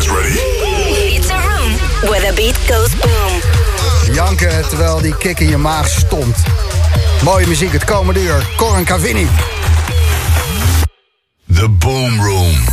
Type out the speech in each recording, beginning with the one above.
guys ready? It's a room where the beat goes boom. Janken terwijl die kick in je maag stond. Mooie muziek het komende uur. Corin Cavini. The Boom Room.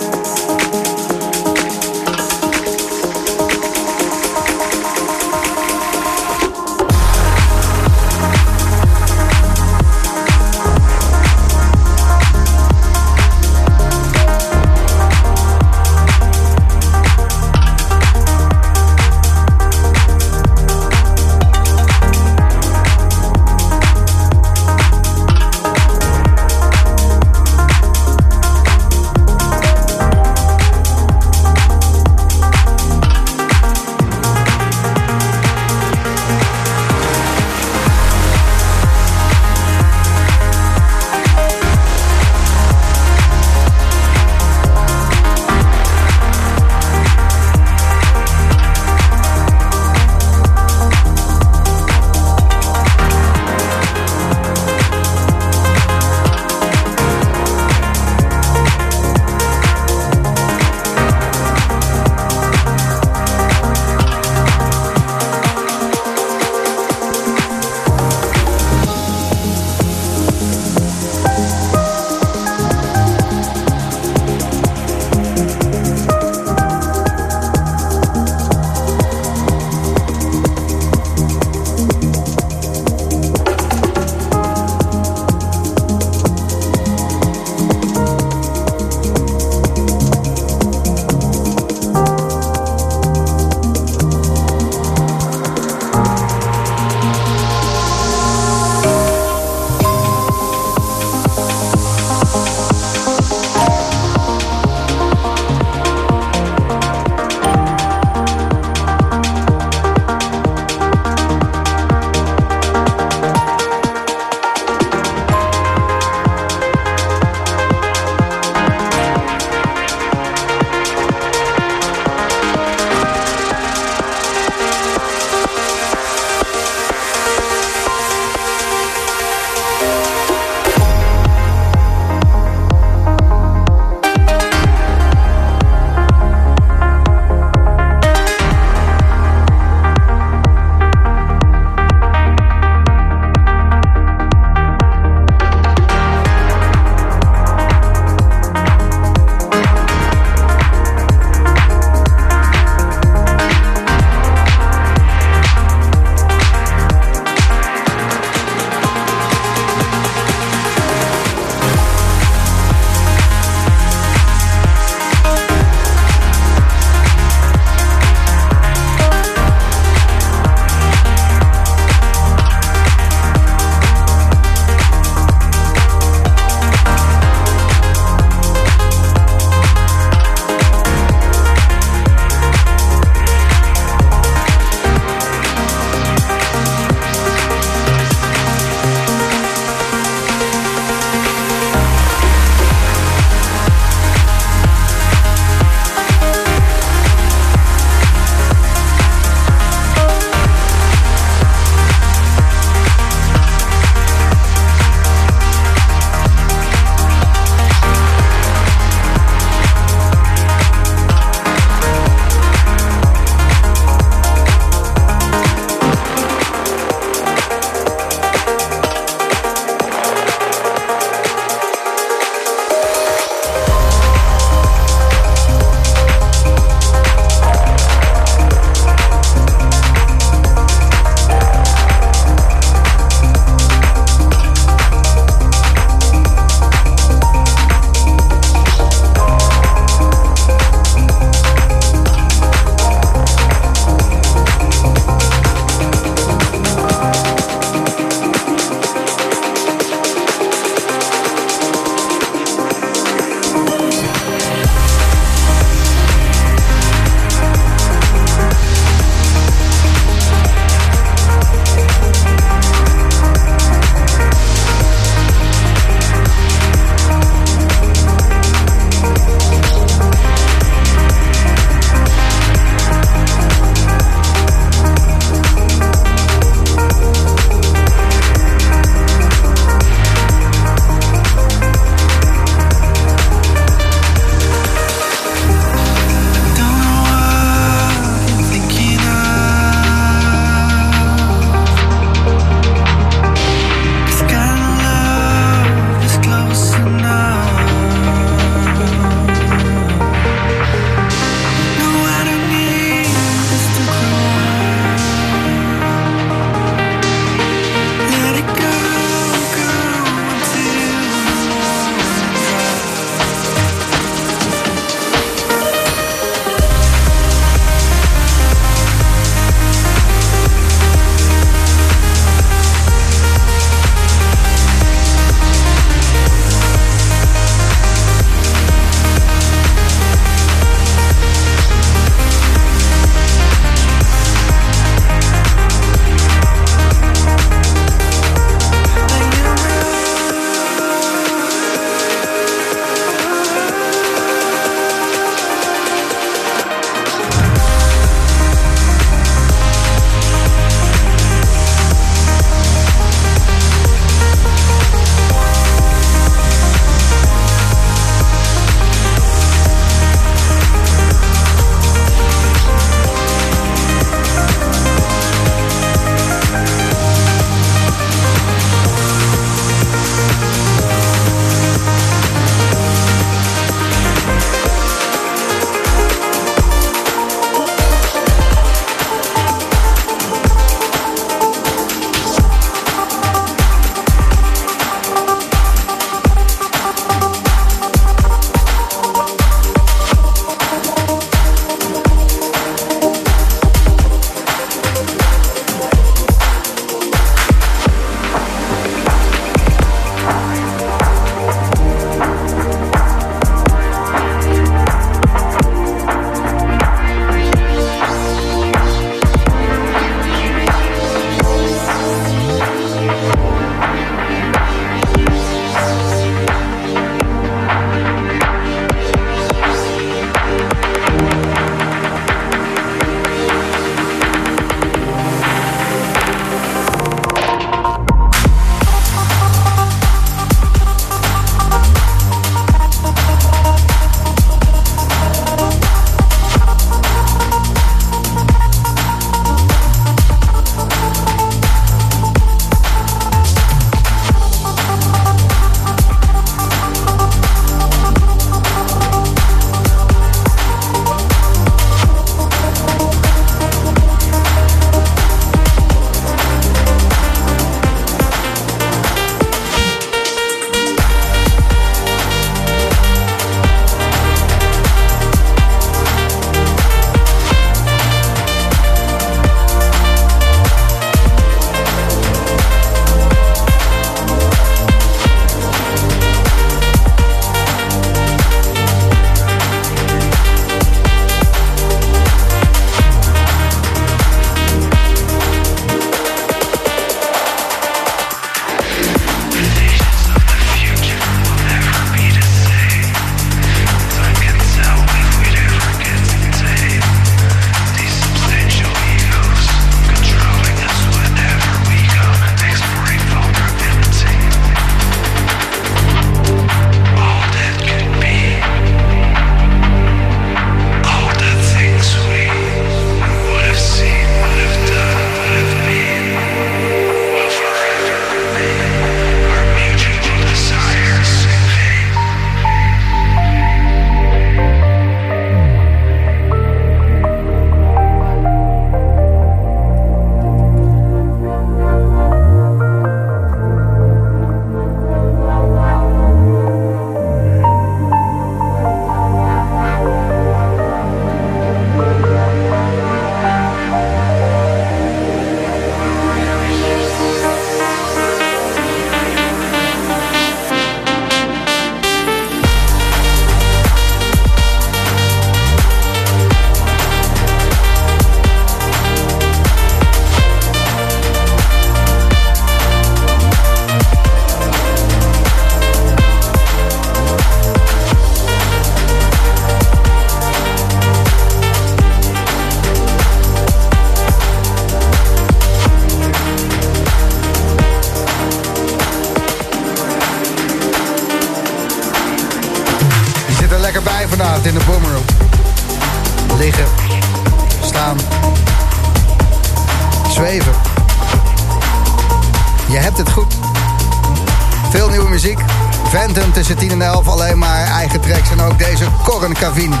Cavini.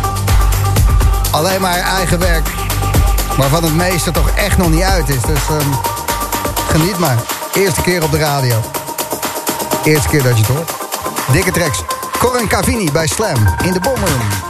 Alleen maar eigen werk. Waarvan het meeste toch echt nog niet uit is. Dus um, geniet maar. Eerste keer op de radio. Eerste keer dat je het hoort. Dikke tracks. Corin Cavini bij Slam in de Bomroom.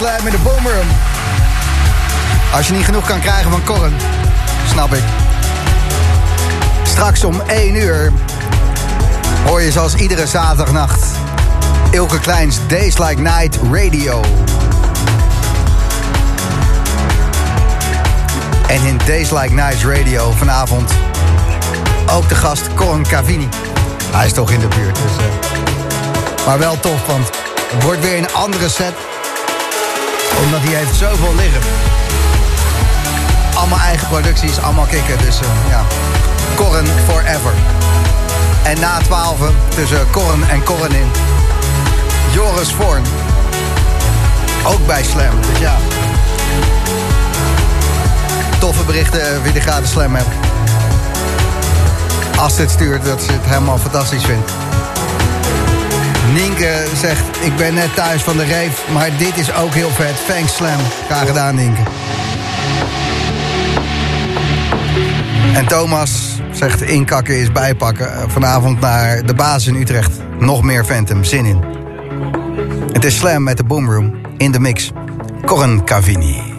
Slam in de Boomroom. Als je niet genoeg kan krijgen van Corren, snap ik. Straks om 1 uur hoor je zoals iedere zaterdagnacht Ilke Kleins Days Like Night Radio. En in Days Like Night Radio vanavond ook de gast Corin Cavini. Hij is toch in de buurt, dus, uh... maar wel tof, want het wordt weer een andere set. Omdat hij heeft zoveel liggen. Allemaal eigen producties, allemaal kicken, dus uh, ja. Corin Forever. En na 12 tussen Corin en Corin in. Joris Vorn. Ook bij Slam, dus ja. Toffe berichten wie de gratis Slam hebt. Als dit stuurt dat ze het helemaal fantastisch vindt. Nienke zegt, ik ben net thuis van de reef, maar dit is ook heel vet. Thanks Slam. Graag gedaan, Nienke. En Thomas zegt, inkakken is bijpakken. Vanavond naar de basis in Utrecht. Nog meer Phantom, zin in. Het is Slam met de Boomroom in de mix. Corin Cavini.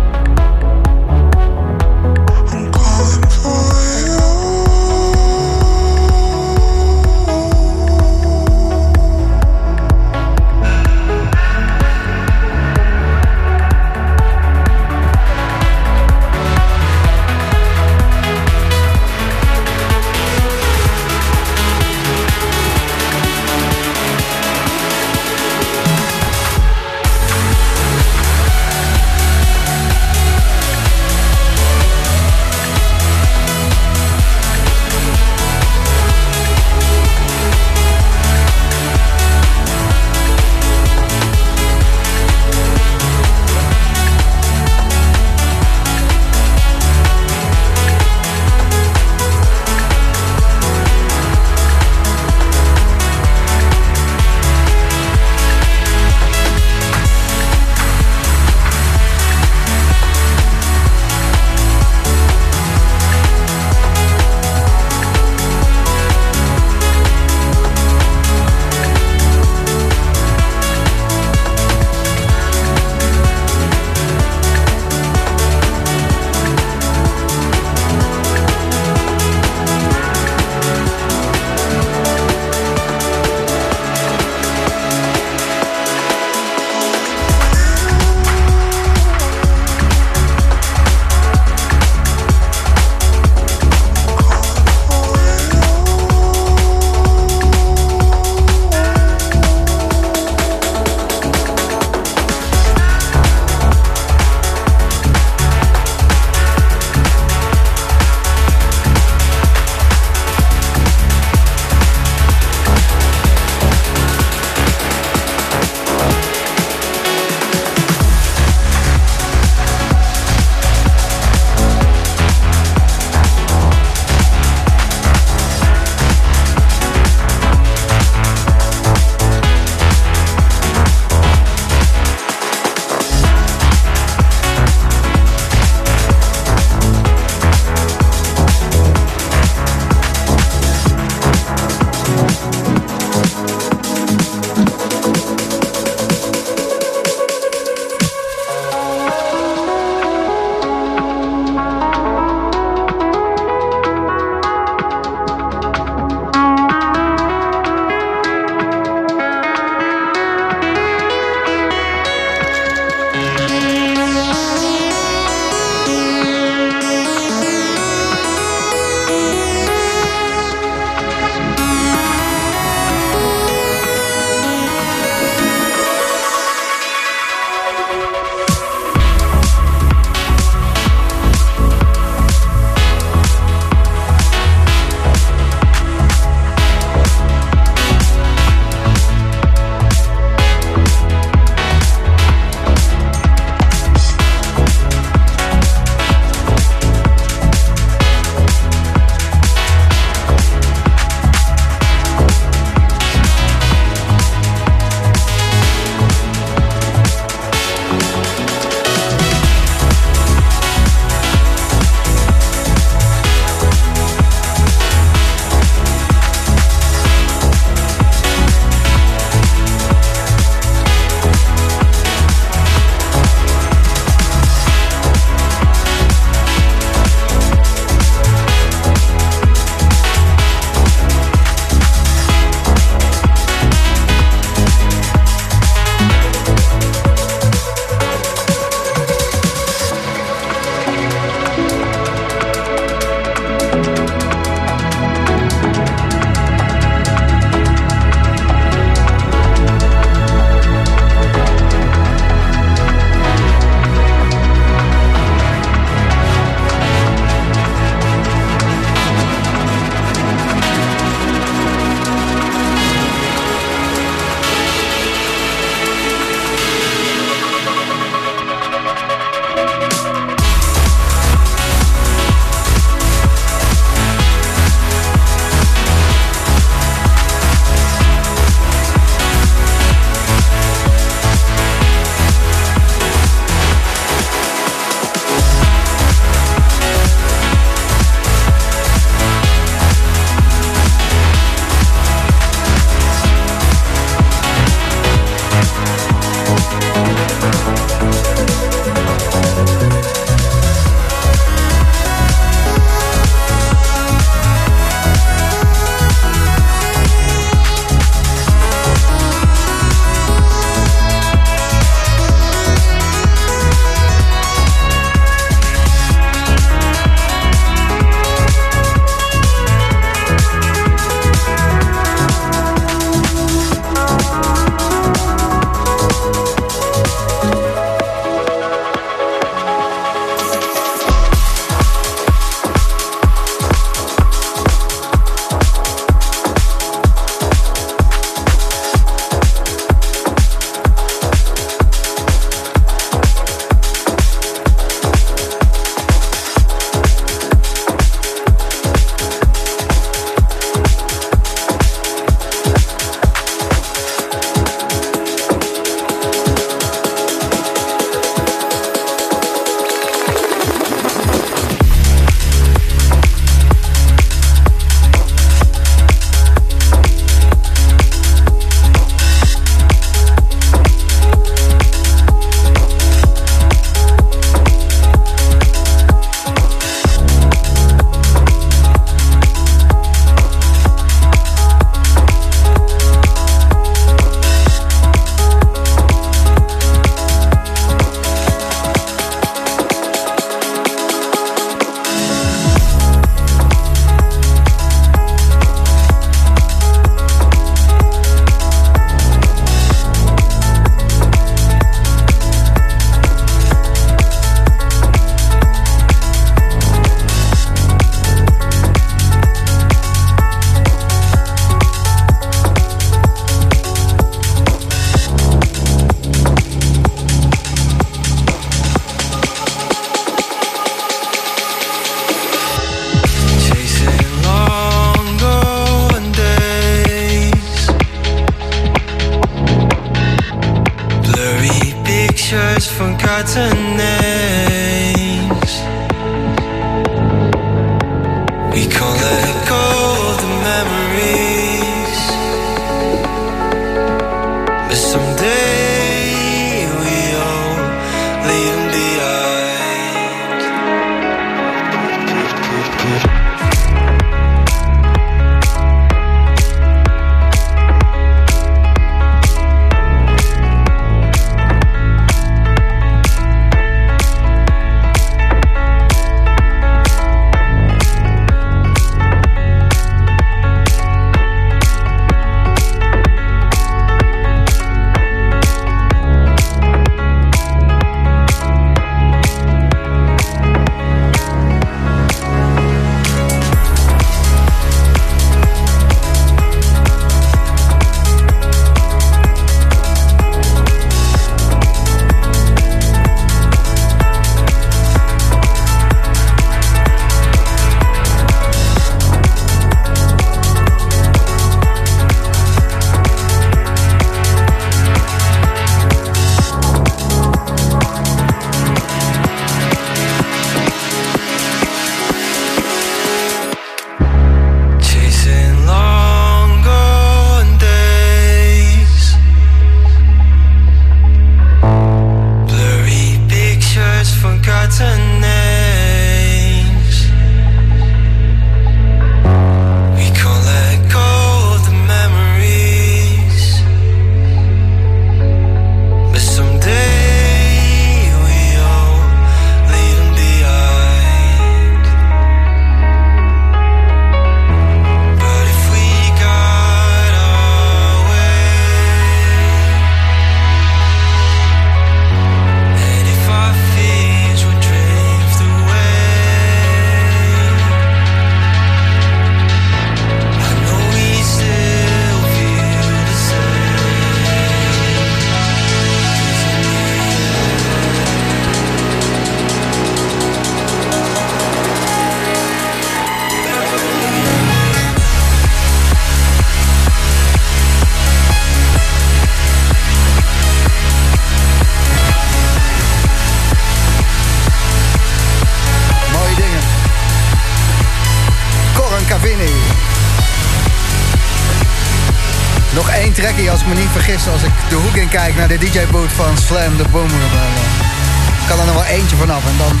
Ik me niet vergis. Als ik de hoek in kijk naar de DJ-boot van Slam the Boom. Eh, kan er nog wel eentje vanaf. En dan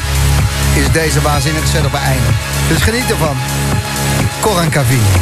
is deze waanzinnige set op het einde. Dus geniet ervan. Corin Cavini.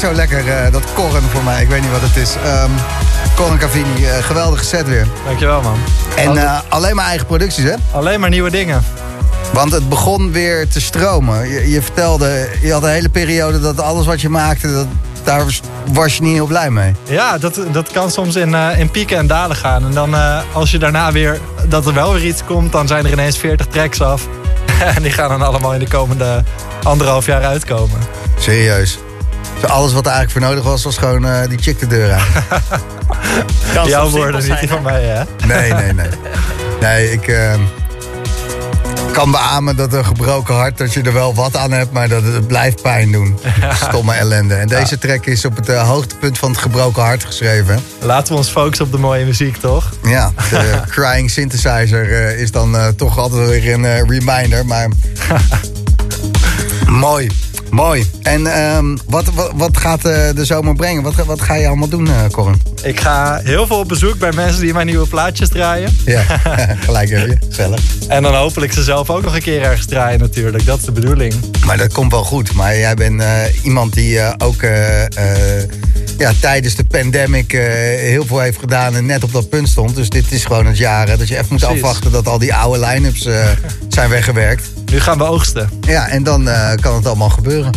Bekt zo lekker, eh, dat korren voor mij. Ik weet niet wat het is. Um, Cavini, uh, geweldige set weer. Dankjewel, man. En uh, alleen maar eigen producties, hè? Alleen maar nieuwe dingen. Want het begon weer te stromen. Je, je, vertelde, je had een hele periode dat alles wat je maakte, dat, daar was je niet heel blij mee. Ja, dat, dat kan soms in, uh, in pieken en dalen gaan. En dan uh, als je daarna weer, dat er wel weer iets komt, dan zijn er ineens 40 tracks af. en die gaan dan allemaal in de komende anderhalf jaar uitkomen. Serieus? Alles wat er eigenlijk voor nodig was, was gewoon uh, die chick de deur uit. Jouw woorden, niet die van mij, hè? Nee, nee, nee. Nee, ik uh, kan beamen dat een gebroken hart, dat je er wel wat aan hebt, maar dat het blijft pijn doen. Stomme ellende. En deze ja. track is op het uh, hoogtepunt van het gebroken hart geschreven. Laten we ons focussen op de mooie muziek, toch? Ja, de Crying Synthesizer uh, is dan uh, toch altijd weer een reminder, maar... Mooi. Mooi. En um, wat, wat, wat, gaat uh, de zomer brengen? Wat, wat ga je allemaal doen, uh, Corin? Ik ga heel veel op bezoek bij mensen die mijn nieuwe plaatjes draaien. Ja, gelijk heb je. Gezellig. En dan hopelijk ze zelf ook nog een keer ergens draaien natuurlijk. Dat is de bedoeling. Maar dat komt wel goed. Maar jij bent uh, iemand die ook ja, tijdens de pandemic heel veel heeft gedaan en net op dat punt stond. Dus dit is gewoon het jaar dat je even moet Precies. afwachten dat al die oude line-ups zijn weggewerkt. Nu gaan we oogsten. Ja, en dan kan het allemaal gebeuren.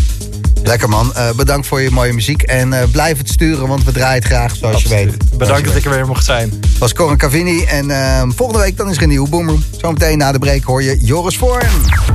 Lekker man. Uh, bedankt voor je mooie muziek. En uh, blijf het sturen, want we draaien het graag zoals Absoluut. je weet. Bedankt dat ik er weer mocht zijn. was Corin Cavini. En uh, volgende week dan is er een nieuwe Boomroom. Zometeen na de break hoor je Joris Voorn.